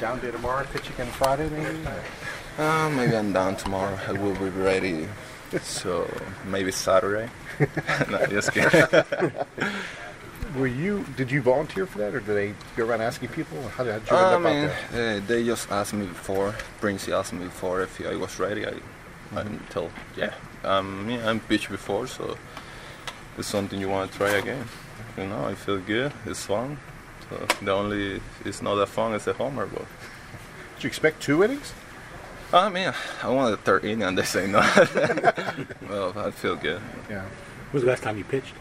Down day tomorrow, pitch again Friday, maybe? Uh, maybe I'm down tomorrow. I will be ready. So maybe Saturday. no, just kidding. Were you? Did you volunteer for that, or did they go around asking people? How did, you I end up mean, there? uh, they just asked me before. Princey asked me before if I was ready. I, I told, yeah, um, yeah, I'm pitched before, so it's something you want to try again. You know, I feel good. It's fun. So the only it's not that fun as a homer, but Did you expect two innings? Ah, I mean, I wanted a third inning, and they say no. well, I feel good. Yeah. When was the last time you pitched?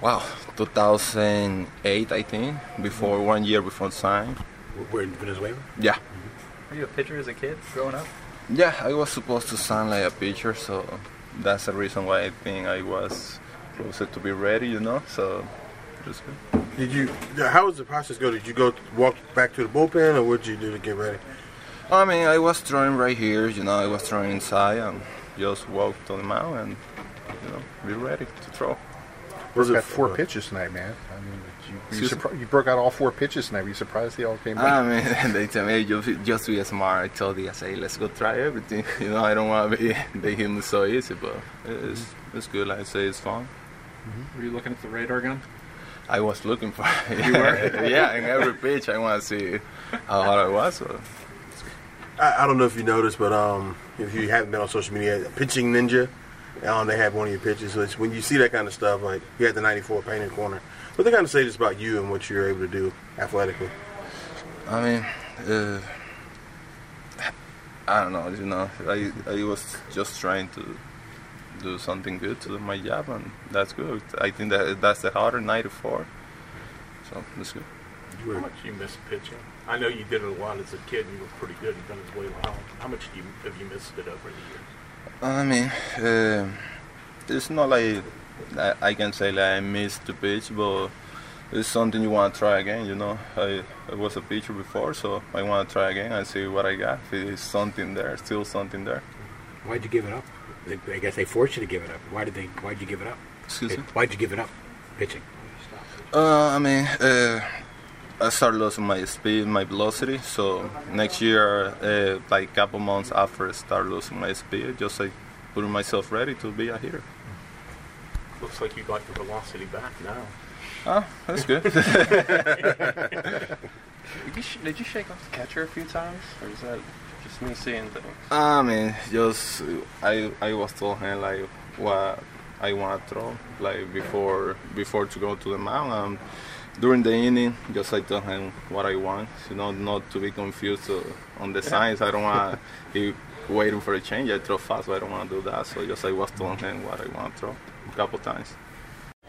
Wow, 2008, I think, before one year before sign. We're in Venezuela. Yeah. Mm-hmm. Were you a pitcher as a kid growing up? Yeah, I was supposed to sound like a pitcher, so that's the reason why I think I was closer to be ready, you know. So just good. Did you? How was the process go? Did you go walk back to the bullpen, or what did you do to get ready? I mean, I was throwing right here, you know. I was throwing inside and just walked on the mound and you know be ready to throw. Was it it four for- pitches tonight, man? I mean, you, you, surpri- you broke out all four pitches tonight. Were you surprised they all came back? I mean, they tell me just, just be smart. I told the I say, let's go try everything. You know, I don't want to be they hit me so easy, but it's it's good. Like I say, it's fun. Mm-hmm. Were you looking at the radar gun? I was looking for You were? yeah, in every pitch I want to see how hard I was. I, I don't know if you noticed, but um, if you haven't been on social media, Pitching Ninja, um, they have one of your pitches. So it's, when you see that kind of stuff, like you had the '94 painted corner, what they kind of say just about you and what you're able to do athletically. I mean, uh, I don't know. You know, I I was just trying to do something good to do my job, and that's good. I think that that's the harder 94. So that's good. How much you miss pitching? I know you did it a lot as a kid. and You were pretty good in Venezuela. How, how much do you, have you missed it over the years? I mean, uh, it's not like I, I can say like I missed the pitch, but it's something you want to try again. You know, I, I was a pitcher before, so I want to try again and see what I got. If it's something there, still something there. Why'd you give it up? I guess they forced you to give it up. Why did they? Why'd you give it up? Excuse me? Why'd you give it up? Pitching. Uh, I mean, uh, I started losing my speed, my velocity. So next year, uh, like a couple months after I start losing my speed, just like putting myself ready to be a hitter. Looks like you got your velocity back now. Oh, that's good. Did you, sh- did you shake off the catcher a few times, or is that just me seeing things? I mean, just I I was told him like what I want to throw like before before to go to the mound. Um, during the inning, just I told him what I want. You know, not to be confused uh, on the signs. I don't want he waiting for a change. I throw fast, but I don't want to do that. So just I was telling him what I want to throw a couple times.